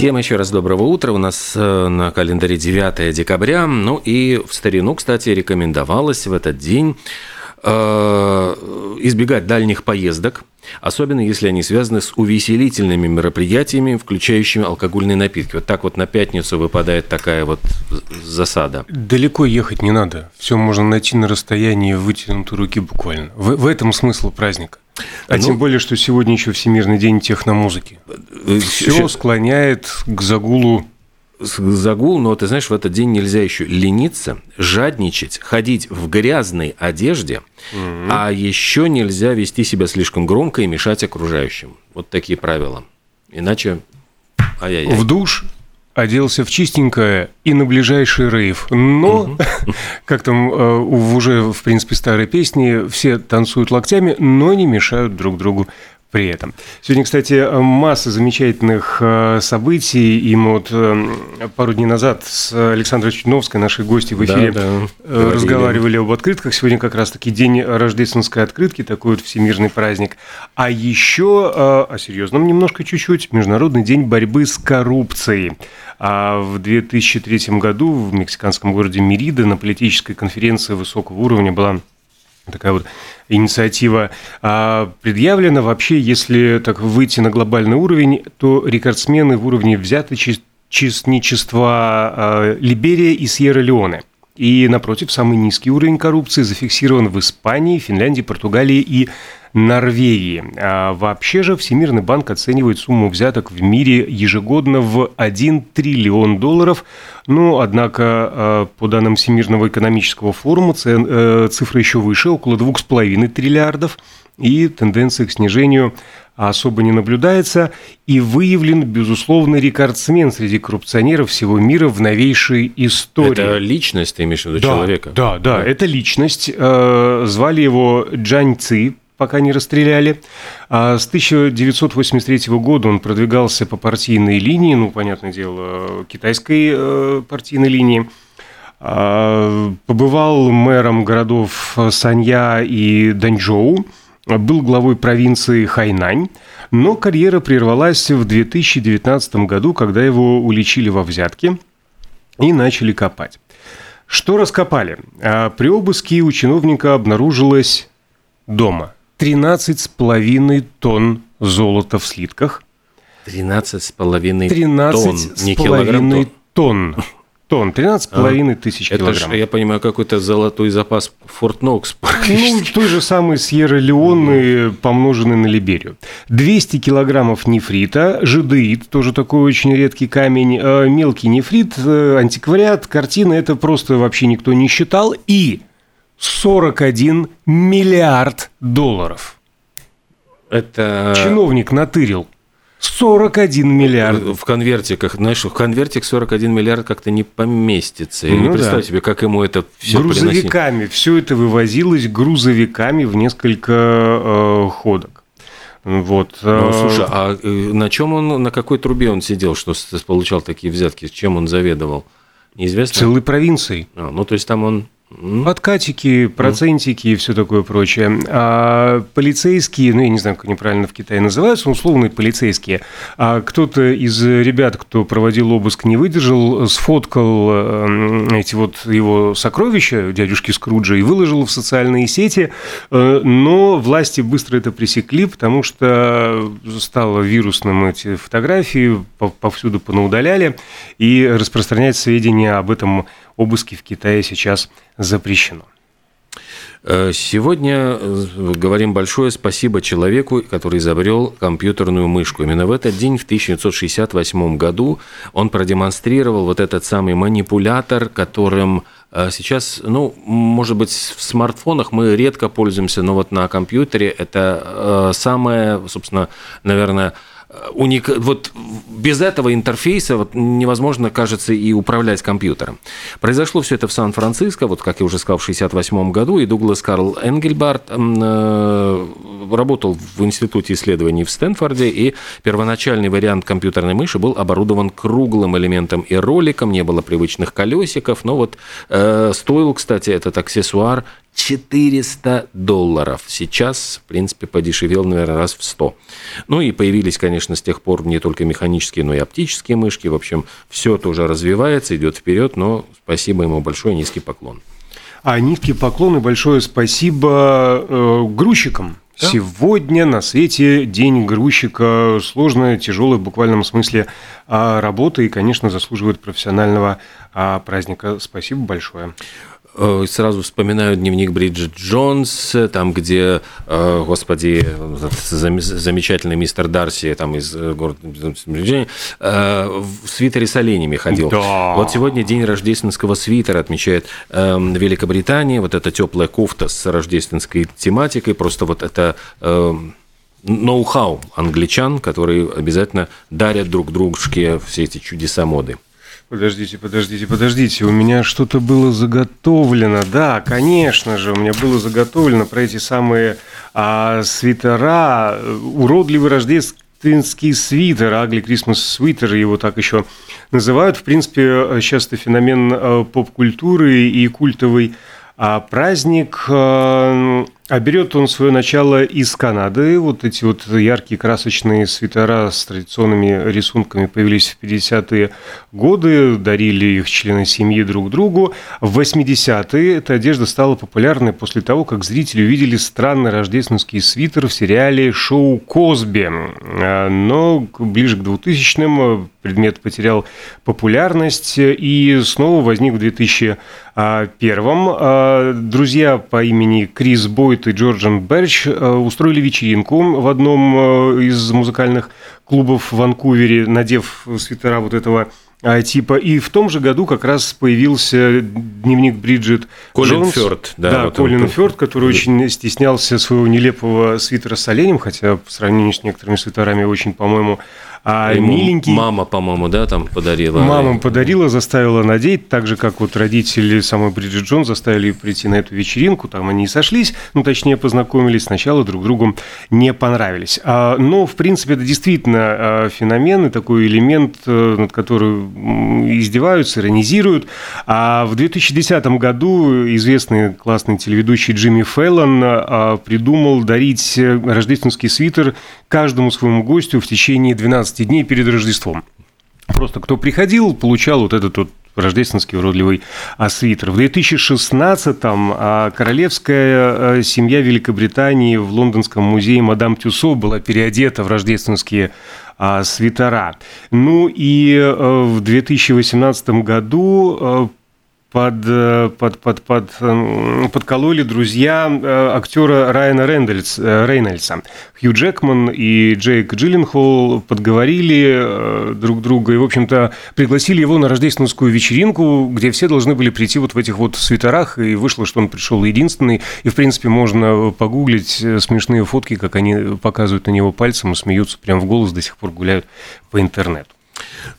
Всем еще раз доброго утра. У нас э, на календаре 9 декабря. Ну и в старину, кстати, рекомендовалось в этот день э, избегать дальних поездок, особенно если они связаны с увеселительными мероприятиями, включающими алкогольные напитки. Вот так вот на пятницу выпадает такая вот засада. Далеко ехать не надо. Все можно найти на расстоянии вытянутой руки буквально. В, в этом смысл праздника. А ну, тем более, что сегодня еще Всемирный день техномузыки. Э, Все склоняет к загулу загул, но ты знаешь, в этот день нельзя еще лениться, жадничать, ходить в грязной одежде, mm а еще нельзя вести себя слишком громко и мешать окружающим. Вот такие правила. Иначе ай-яй-яй. В душ оделся в чистенькое и на ближайший рейв. Но, как там э, уже, в принципе, старой песни, все танцуют локтями, но не мешают друг другу при этом. Сегодня, кстати, масса замечательных э, событий, и мы вот э, пару дней назад с Александрой Чудновской, нашей гостью в эфире, да, да. Э, разговаривали об открытках. Сегодня как раз-таки день рождественской открытки, такой вот всемирный праздник. А еще, о серьезном немножко чуть-чуть, Международный день борьбы с коррупцией. А в 2003 году в мексиканском городе Мерида на политической конференции высокого уровня была такая вот инициатива а предъявлена. Вообще, если так выйти на глобальный уровень, то рекордсмены в уровне взяточничества а, Либерия и Сьерра-Леоне. И, напротив, самый низкий уровень коррупции зафиксирован в Испании, Финляндии, Португалии и Норвегии. А вообще же Всемирный банк оценивает сумму взяток в мире ежегодно в 1 триллион долларов. Ну, однако, а, по данным Всемирного экономического форума, э, цифра еще выше, около 2,5 триллиардов. И тенденция к снижению особо не наблюдается, и выявлен, безусловно, рекордсмен среди коррупционеров всего мира в новейшей истории. Это личность, ты имеешь в виду, да, человека? Да, да, да, это личность. Э, звали его Джань Ци, пока не расстреляли. А с 1983 года он продвигался по партийной линии, ну, понятное дело, китайской э, партийной линии. А, побывал мэром городов Санья и Даньчжоу, был главой провинции Хайнань, но карьера прервалась в 2019 году, когда его уличили во взятке и начали копать. Что раскопали? А при обыске у чиновника обнаружилось дома – 13,5 тонн золота в слитках. 13,5 тонн, 13 не килограмм тонн. Тонн, 13,5 а, тысяч килограмм. Это я понимаю, какой-то золотой запас Форт Нокс. Ну, той же самой Сьерра-Леоны, помноженный на Либерию. 200 килограммов нефрита, жидеид, тоже такой очень редкий камень, э, мелкий нефрит, э, антиквариат, картина, это просто вообще никто не считал. И 41 миллиард долларов. Это... Чиновник натырил. 41 миллиард. В конвертиках, знаешь, в конвертик 41 миллиард как-то не поместится. Я ну, не представляю да. себе, как ему это все Грузовиками. Приносить. Все это вывозилось грузовиками в несколько э, ходок. Вот. Ну, э, слушай, а э, на чем он, на какой трубе он сидел, что получал такие взятки? Чем он заведовал? Неизвестно. Целой провинцией. А, ну, то есть там он Откатики, процентики и все такое прочее. А полицейские, ну, я не знаю, как они правильно в Китае называются, условные полицейские. А кто-то из ребят, кто проводил обыск, не выдержал, сфоткал э, эти вот его сокровища, дядюшки Скруджа, и выложил в социальные сети. Э, но власти быстро это пресекли, потому что стало вирусным эти фотографии, повсюду понаудаляли, и распространять сведения об этом обыски в Китае сейчас запрещено. Э, сегодня э, говорим большое спасибо человеку, который изобрел компьютерную мышку. Именно в этот день, в 1968 году, он продемонстрировал вот этот самый манипулятор, которым э, сейчас, ну, может быть, в смартфонах мы редко пользуемся, но вот на компьютере это самое, собственно, наверное, уник... вот без этого интерфейса вот невозможно, кажется, и управлять компьютером. Произошло все это в Сан-Франциско, вот как я уже сказал, в 1968 году, и Дуглас Карл Энгельбарт э, работал в Институте исследований в Стэнфорде, и первоначальный вариант компьютерной мыши был оборудован круглым элементом и роликом, не было привычных колесиков, но вот э, стоил, кстати, этот аксессуар 400 долларов. Сейчас, в принципе, подешевел, наверное, раз в 100. Ну и появились, конечно, с тех пор не только механические, но и оптические мышки. В общем, все тоже развивается, идет вперед, но спасибо ему большое, низкий поклон. А низкий поклон и большое спасибо э, грузчикам. Сегодня на свете день грузчика. Сложная, тяжелая в буквальном смысле а, работа и, конечно, заслуживает профессионального а, праздника. Спасибо большое. Э, сразу вспоминаю дневник Бриджит Джонс, там, где, э, господи, замечательный мистер Дарси там из э, города в свитере с оленями ходил. Да. Вот сегодня день рождественского свитера отмечает Великобритания. Вот эта теплая кофта с рождественской тематикой. Просто вот это ноу-хау англичан, которые обязательно дарят друг дружке все эти чудеса моды. Подождите, подождите, подождите, у меня что-то было заготовлено. Да, конечно же, у меня было заготовлено про эти самые а, свитера, уродливый рождественский свитер, Агли Christmas свитер, его так еще называют. В принципе, сейчас это феномен а, поп-культуры и культовый а, праздник. А, а берет он свое начало из Канады. Вот эти вот яркие красочные свитера с традиционными рисунками появились в 50-е годы, дарили их члены семьи друг другу. В 80-е эта одежда стала популярной после того, как зрители увидели странный рождественский свитер в сериале «Шоу Косби». Но ближе к 2000-м предмет потерял популярность и снова возник в 2001-м. Друзья по имени Крис Бойт Флойд и Джорджан Берч э, устроили вечеринку в одном э, из музыкальных клубов в Ванкувере, надев свитера вот этого э, типа. И в том же году как раз появился дневник Бриджит Колин Джонс. Фёрд. Да, да вот Колин он... Фёрд, который очень стеснялся своего нелепого свитера с оленем, хотя по сравнению с некоторыми свитерами очень, по-моему, а Ему миленький... Мама, по-моему, да, там подарила. Мама подарила, заставила надеть, так же, как вот родители самой Бриджит Джон заставили прийти на эту вечеринку, там они и сошлись, ну, точнее, познакомились, сначала друг другу не понравились. А, но, в принципе, это действительно а, феномен и такой элемент, э, над которым издеваются, иронизируют. А в 2010 году известный классный телеведущий Джимми Фэллон а, придумал дарить рождественский свитер каждому своему гостю в течение 12 дней перед Рождеством. Просто кто приходил, получал вот этот вот рождественский уродливый свитер. В 2016-м а, королевская а, семья Великобритании в Лондонском музее Мадам Тюсо была переодета в рождественские а, свитера. Ну и в 2018 году под, э, под, под, под, эм, подкололи друзья э, актера Райана Рэндальс, э, Рейнольдса. Хью Джекман и Джейк Джилленхол подговорили друг друга и, в общем-то, пригласили его на рождественскую вечеринку, где все должны были прийти вот в этих вот свитерах, и вышло, что он пришел единственный. И, в принципе, можно погуглить смешные фотки, как они показывают на него пальцем и смеются прямо в голос, до сих пор гуляют по интернету.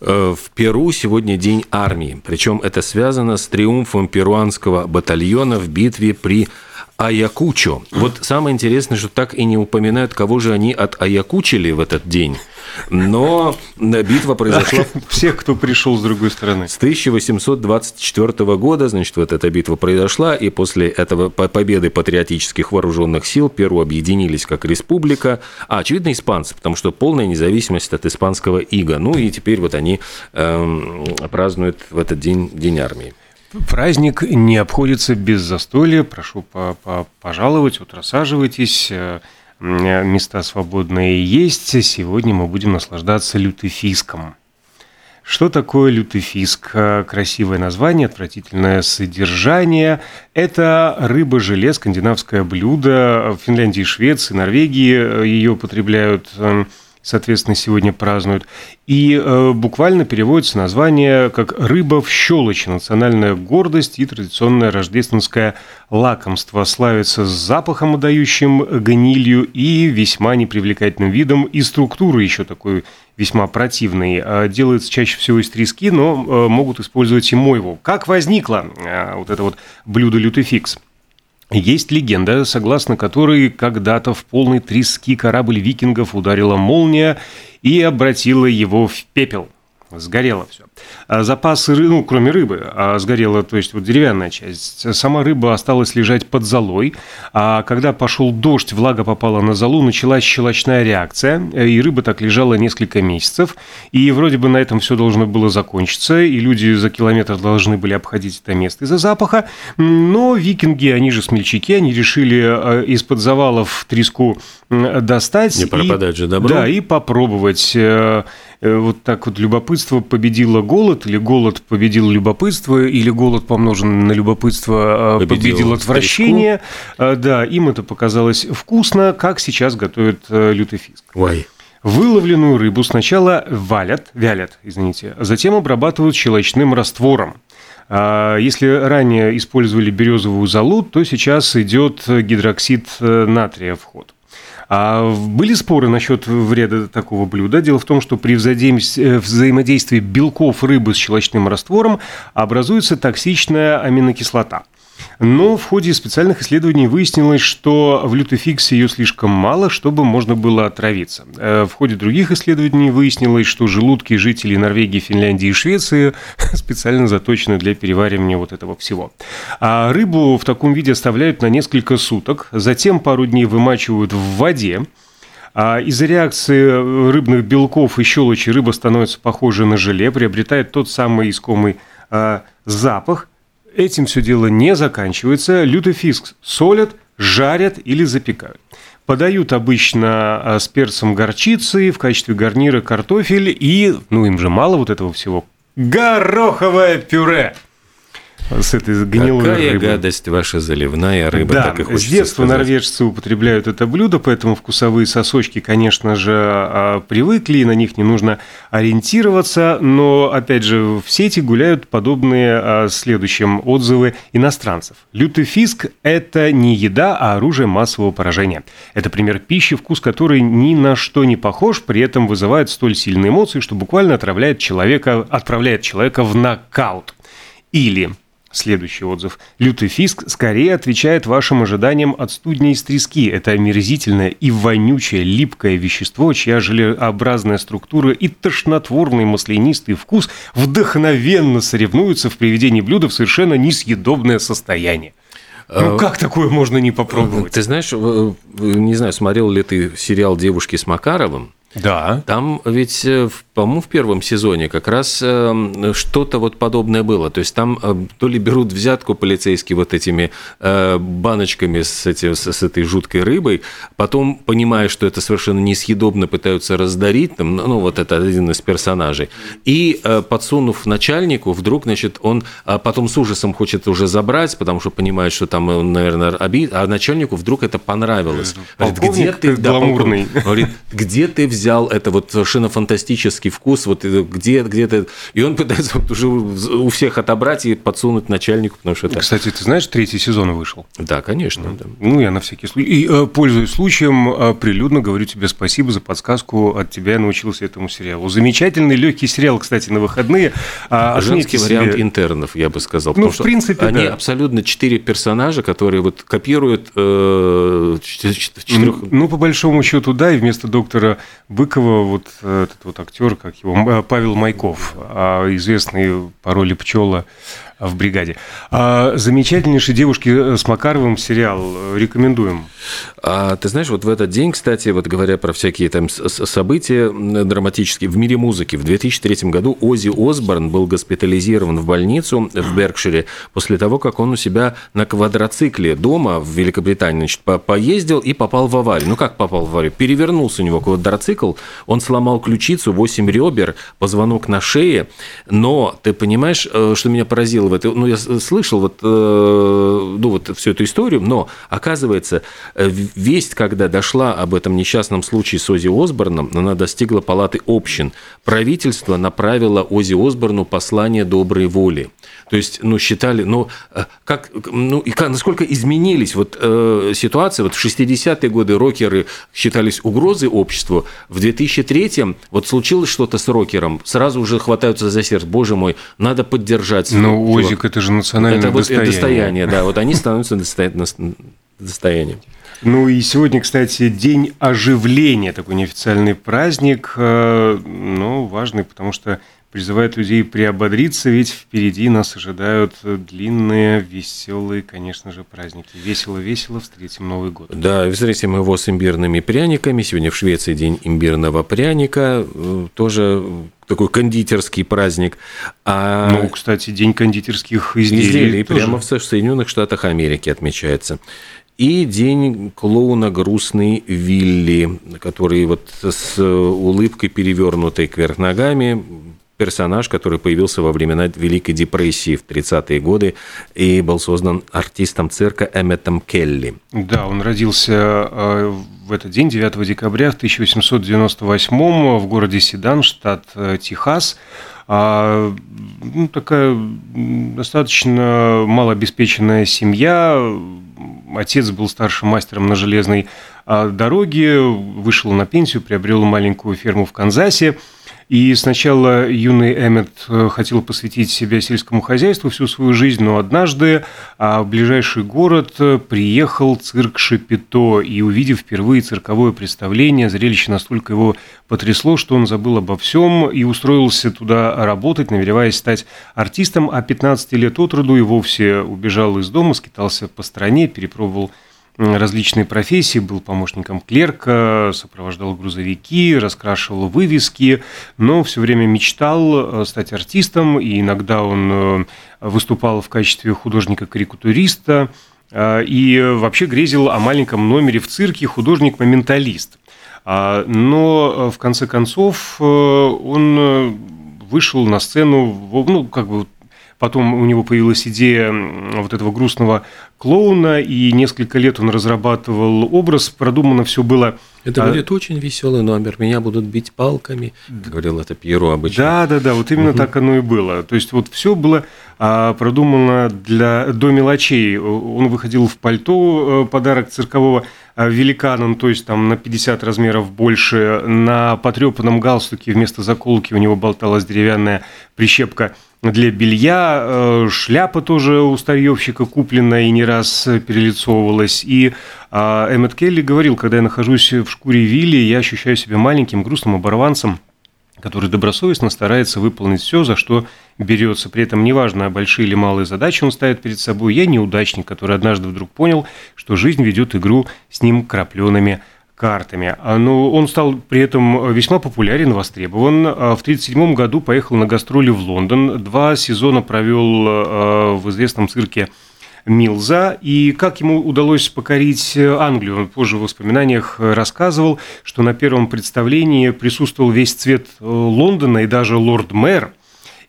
Э, в Перу сегодня день армии. Причем это связано с триумфом перуанского батальона в битве при Аякучо. Вот самое интересное, что так и не упоминают, кого же они от Аякучили в этот день. Но битва произошла... Всех, кто пришел с другой стороны. С 1824 года, значит, вот эта битва произошла, и после этого победы патриотических вооруженных сил Перу объединились как республика, а, очевидно, испанцы, потому что полная независимость от испанского ига. Ну и теперь вот они эм, празднуют в этот день День армии. Праздник не обходится без застолья. Прошу пожаловать, вот рассаживайтесь. Э, места свободные есть. Сегодня мы будем наслаждаться лютефиском. Что такое лютефиск? Э, красивое название, отвратительное содержание. Это рыба-желе, скандинавское блюдо. В Финляндии, Швеции, Норвегии э, ее употребляют эм, соответственно, сегодня празднуют. И э, буквально переводится название как «рыба в щелочи», национальная гордость и традиционное рождественское лакомство. Славится с запахом, отдающим гнилью и весьма непривлекательным видом, и структурой еще такой весьма противной. А делается чаще всего из трески, но э, могут использовать и мойву. Как возникло э, вот это вот блюдо лютый фикс? Есть легенда, согласно которой когда-то в полной трески корабль викингов ударила молния и обратила его в пепел. Сгорело все. А запасы, ну, кроме рыбы, а сгорела, то есть вот деревянная часть. Сама рыба осталась лежать под золой, а когда пошел дождь, влага попала на золу, началась щелочная реакция, и рыба так лежала несколько месяцев, и вроде бы на этом все должно было закончиться, и люди за километр должны были обходить это место из-за запаха, но викинги, они же смельчаки, они решили э, из-под завалов треску достать. Не пропадать и, же добро. Да, и попробовать. Э, э, вот так вот любопытство победило голод, или голод победил любопытство, или голод, помноженный на любопытство, э, победил, победил отвращение. Старичку. Да, им это показалось вкусно, как сейчас готовят лютый фиск. Ой. Выловленную рыбу сначала валят, вялят, извините, а затем обрабатывают щелочным раствором. А если ранее использовали березовую золу, то сейчас идет гидроксид натрия в ход. А были споры насчет вреда такого блюда. Дело в том, что при э, взаимодействии белков рыбы с щелочным раствором образуется токсичная аминокислота – но в ходе специальных исследований выяснилось, что в лютофиксе ее слишком мало, чтобы можно было отравиться. Э, в ходе других исследований выяснилось, что желудки жителей Норвегии, Финляндии и Швеции специально заточены для переваривания вот этого всего. А рыбу в таком виде оставляют на несколько суток, затем пару дней вымачивают в воде, а из-за реакции рыбных белков и щелочи рыба становится похожа на желе, приобретает тот самый искомый э, запах – Этим все дело не заканчивается. Лютый фиск солят, жарят или запекают. Подают обычно а, с перцем горчицы, в качестве гарнира картофель и, ну им же мало вот этого всего, гороховое пюре с этой гнилой Какая рыбой. гадость ваша заливная рыба, да, так и хочется с детства сказать. норвежцы употребляют это блюдо, поэтому вкусовые сосочки, конечно же, а, привыкли, и на них не нужно ориентироваться, но, опять же, в сети гуляют подобные а, следующим отзывы иностранцев. Лютый фиск – это не еда, а оружие массового поражения. Это пример пищи, вкус которой ни на что не похож, при этом вызывает столь сильные эмоции, что буквально отправляет человека, отправляет человека в нокаут. Или Следующий отзыв. Лютый фиск скорее отвечает вашим ожиданиям от студня из трески. Это омерзительное и вонючее липкое вещество, чья желеобразная структура и тошнотворный маслянистый вкус вдохновенно соревнуются в приведении блюда в совершенно несъедобное состояние. Ну, а, как такое можно не попробовать? Ты знаешь, не знаю, смотрел ли ты сериал «Девушки с Макаровым»? Да. Там ведь, э, по-моему, в первом сезоне как раз э, что-то вот подобное было. То есть там э, то ли берут взятку полицейские вот этими баночками с, эти, с этой жуткой рыбой, потом, понимая, что это совершенно несъедобно, пытаются раздарить, там, ну, вот это один из персонажей, и подсунув начальнику, вдруг, значит, он потом с ужасом хочет уже забрать, потому что понимает, что там, наверное, обид, а начальнику вдруг это понравилось. Говорит, где ты, да, говорит, где ты взял это вот совершенно фантастический вкус, вот где, где то и он пытается вот уже у всех отобрать и подсунуть начальнику, потому что это... Кстати, ты знаешь, третий сезон вышел? Да, конечно. Ну, да. ну я на всякий случай. И, э, пользуясь случаем, э, прилюдно говорю тебе спасибо за подсказку, от тебя я научился этому сериалу. Замечательный, легкий сериал, кстати, на выходные. А, Женский вариант себе... интернов, я бы сказал. Ну, в принципе, Они да. абсолютно четыре персонажа, которые вот копируют э, четырех... Ну, по большому счету, да, и вместо доктора Быкова вот э, этот вот актер, как его, Павел Майков, а известный по роли Пчела в бригаде. А замечательнейшие девушки э, с Макаровым сериал э, рекомендуем. А, ты знаешь, вот в этот день, кстати, вот говоря про всякие там события драматические в мире музыки, в 2003 году Ози Осборн был госпитализирован в больницу в Беркшире после того, как он у себя на квадроцикле дома в Великобритании значит, по поездил и попал в аварию. Ну как попал в аварию? Перевернулся у него квадроцикл, он сломал ключицу, 8 ребер, позвонок на шее, но ты понимаешь, э, что меня поразило? Верил в это. Ну, я слышал вот, э, ну, вот всю эту историю, но, оказывается, э, весть, когда дошла об этом несчастном случае с Ози Осборном, она достигла палаты общин. Правительство направило Ози Осборну послание доброй воли. То есть, ну, считали, ну, э, как, ну, и как, насколько изменились вот э, ситуации. Вот в 60-е годы рокеры считались угрозой обществу. В 2003-м вот случилось что-то с рокером, сразу уже хватаются за сердце. Боже мой, надо поддержать. Ну, Паровозик – это же национальное это достояние. Вот достояние, да, вот они становятся достоянием. Ну и сегодня, кстати, день оживления, такой неофициальный праздник, э, ну, важный, потому что призывает людей приободриться, ведь впереди нас ожидают длинные, веселые, конечно же, праздники. Весело-весело встретим Новый год. Да, встретим его с имбирными пряниками. Сегодня в Швеции день имбирного пряника, э, тоже такой кондитерский праздник. А... Ну, кстати, день кондитерских изделий. Изделий тоже. прямо в Соединенных Штатах Америки отмечается. И день клоуна грустный Вилли, который вот с улыбкой перевернутой кверх ногами персонаж, который появился во времена Великой депрессии в 30-е годы и был создан артистом цирка Эмметом Келли. Да, он родился э, в этот день, 9 декабря 1898 в городе Седан, штат э, Техас. А, ну, такая достаточно малообеспеченная семья. Отец был старшим мастером на железной а, дороге, вышел на пенсию, приобрел маленькую ферму в Канзасе. И сначала юный Эммет э, хотел посвятить себя сельскому хозяйству всю свою жизнь, но однажды а, в ближайший город э, приехал цирк Шапито, и увидев впервые цирковое представление, зрелище настолько его потрясло, что он забыл обо всем и устроился туда работать, намереваясь стать артистом, а 15 лет от роду и вовсе убежал из дома, скитался по стране, перепробовал различные профессии, был помощником клерка, сопровождал грузовики, раскрашивал вывески, но все время мечтал э, стать артистом, и иногда он э, выступал в качестве художника-карикатуриста, э, и вообще грезил о маленьком номере в цирке «Художник-моменталист». А, но в конце концов он вышел на сцену, ну, как бы Потом у него появилась идея вот этого грустного клоуна, и несколько лет он разрабатывал образ, продумано все было. Это а... будет очень веселый номер, меня будут бить палками, говорил это Пьеро обычно. Да, да, да, вот именно угу. так оно и было. То есть вот все было а, продумано для, до мелочей. Он выходил в пальто, э, подарок циркового великаном, то есть там на 50 размеров больше, на потрепанном галстуке вместо заколки у него болталась деревянная прищепка для белья, э, шляпа тоже у старьевщика куплена и не раз перелицовывалась. И а, Эммет Келли говорил, когда я нахожусь в шкуре Вилли, я ощущаю себя маленьким, грустным оборванцем, который добросовестно старается выполнить все, за что берется. При этом неважно, большие или малые задачи он ставит перед собой. Я неудачник, который однажды вдруг понял, что жизнь ведет игру с ним крапленными картами. А, но он стал при этом весьма популярен, востребован. А, в 1937 году поехал на гастроли в Лондон. Два сезона провел а, в известном цирке Милза. И как ему удалось покорить Англию? Он позже в воспоминаниях рассказывал, что на первом представлении присутствовал весь цвет Лондона и даже лорд-мэр.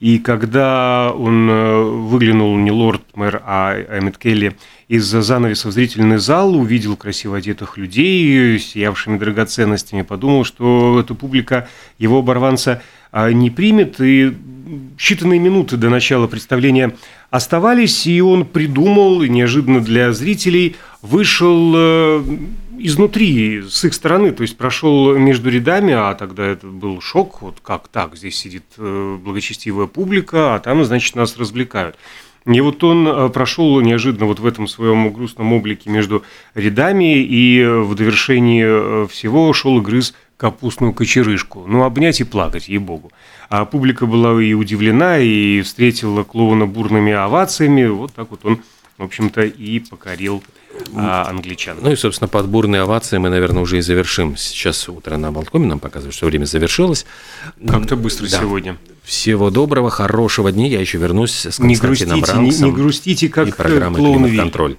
И когда он э, выглянул не лорд-мэр, а Эммет Келли из-за занавеса в зрительный зал, увидел красиво одетых людей, сиявшими драгоценностями, подумал, что эта публика его оборванца а, не примет, и считанные минуты до начала представления оставались, и он придумал, неожиданно для зрителей, вышел э, изнутри, с их стороны, то есть прошел между рядами, а тогда это был шок, вот как так, здесь сидит э, благочестивая публика, а там, значит, нас развлекают. И вот он э, прошел неожиданно вот в этом своем грустном облике между рядами, и в довершении всего шел и грыз капустную кочерышку. Ну, обнять и плакать, ей-богу. А публика была и удивлена, и встретила клоуна бурными овациями. Вот так вот он, в общем-то, и покорил а, англичан. Ну и, собственно, под бурные овации мы, наверное, уже и завершим. Сейчас утро на Болткоме нам показывает, что время завершилось. Как-то быстро да. сегодня. Всего доброго, хорошего дня. Я еще вернусь с Константином не грустите, Не, не грустите, как и программой «Клоун Контроль».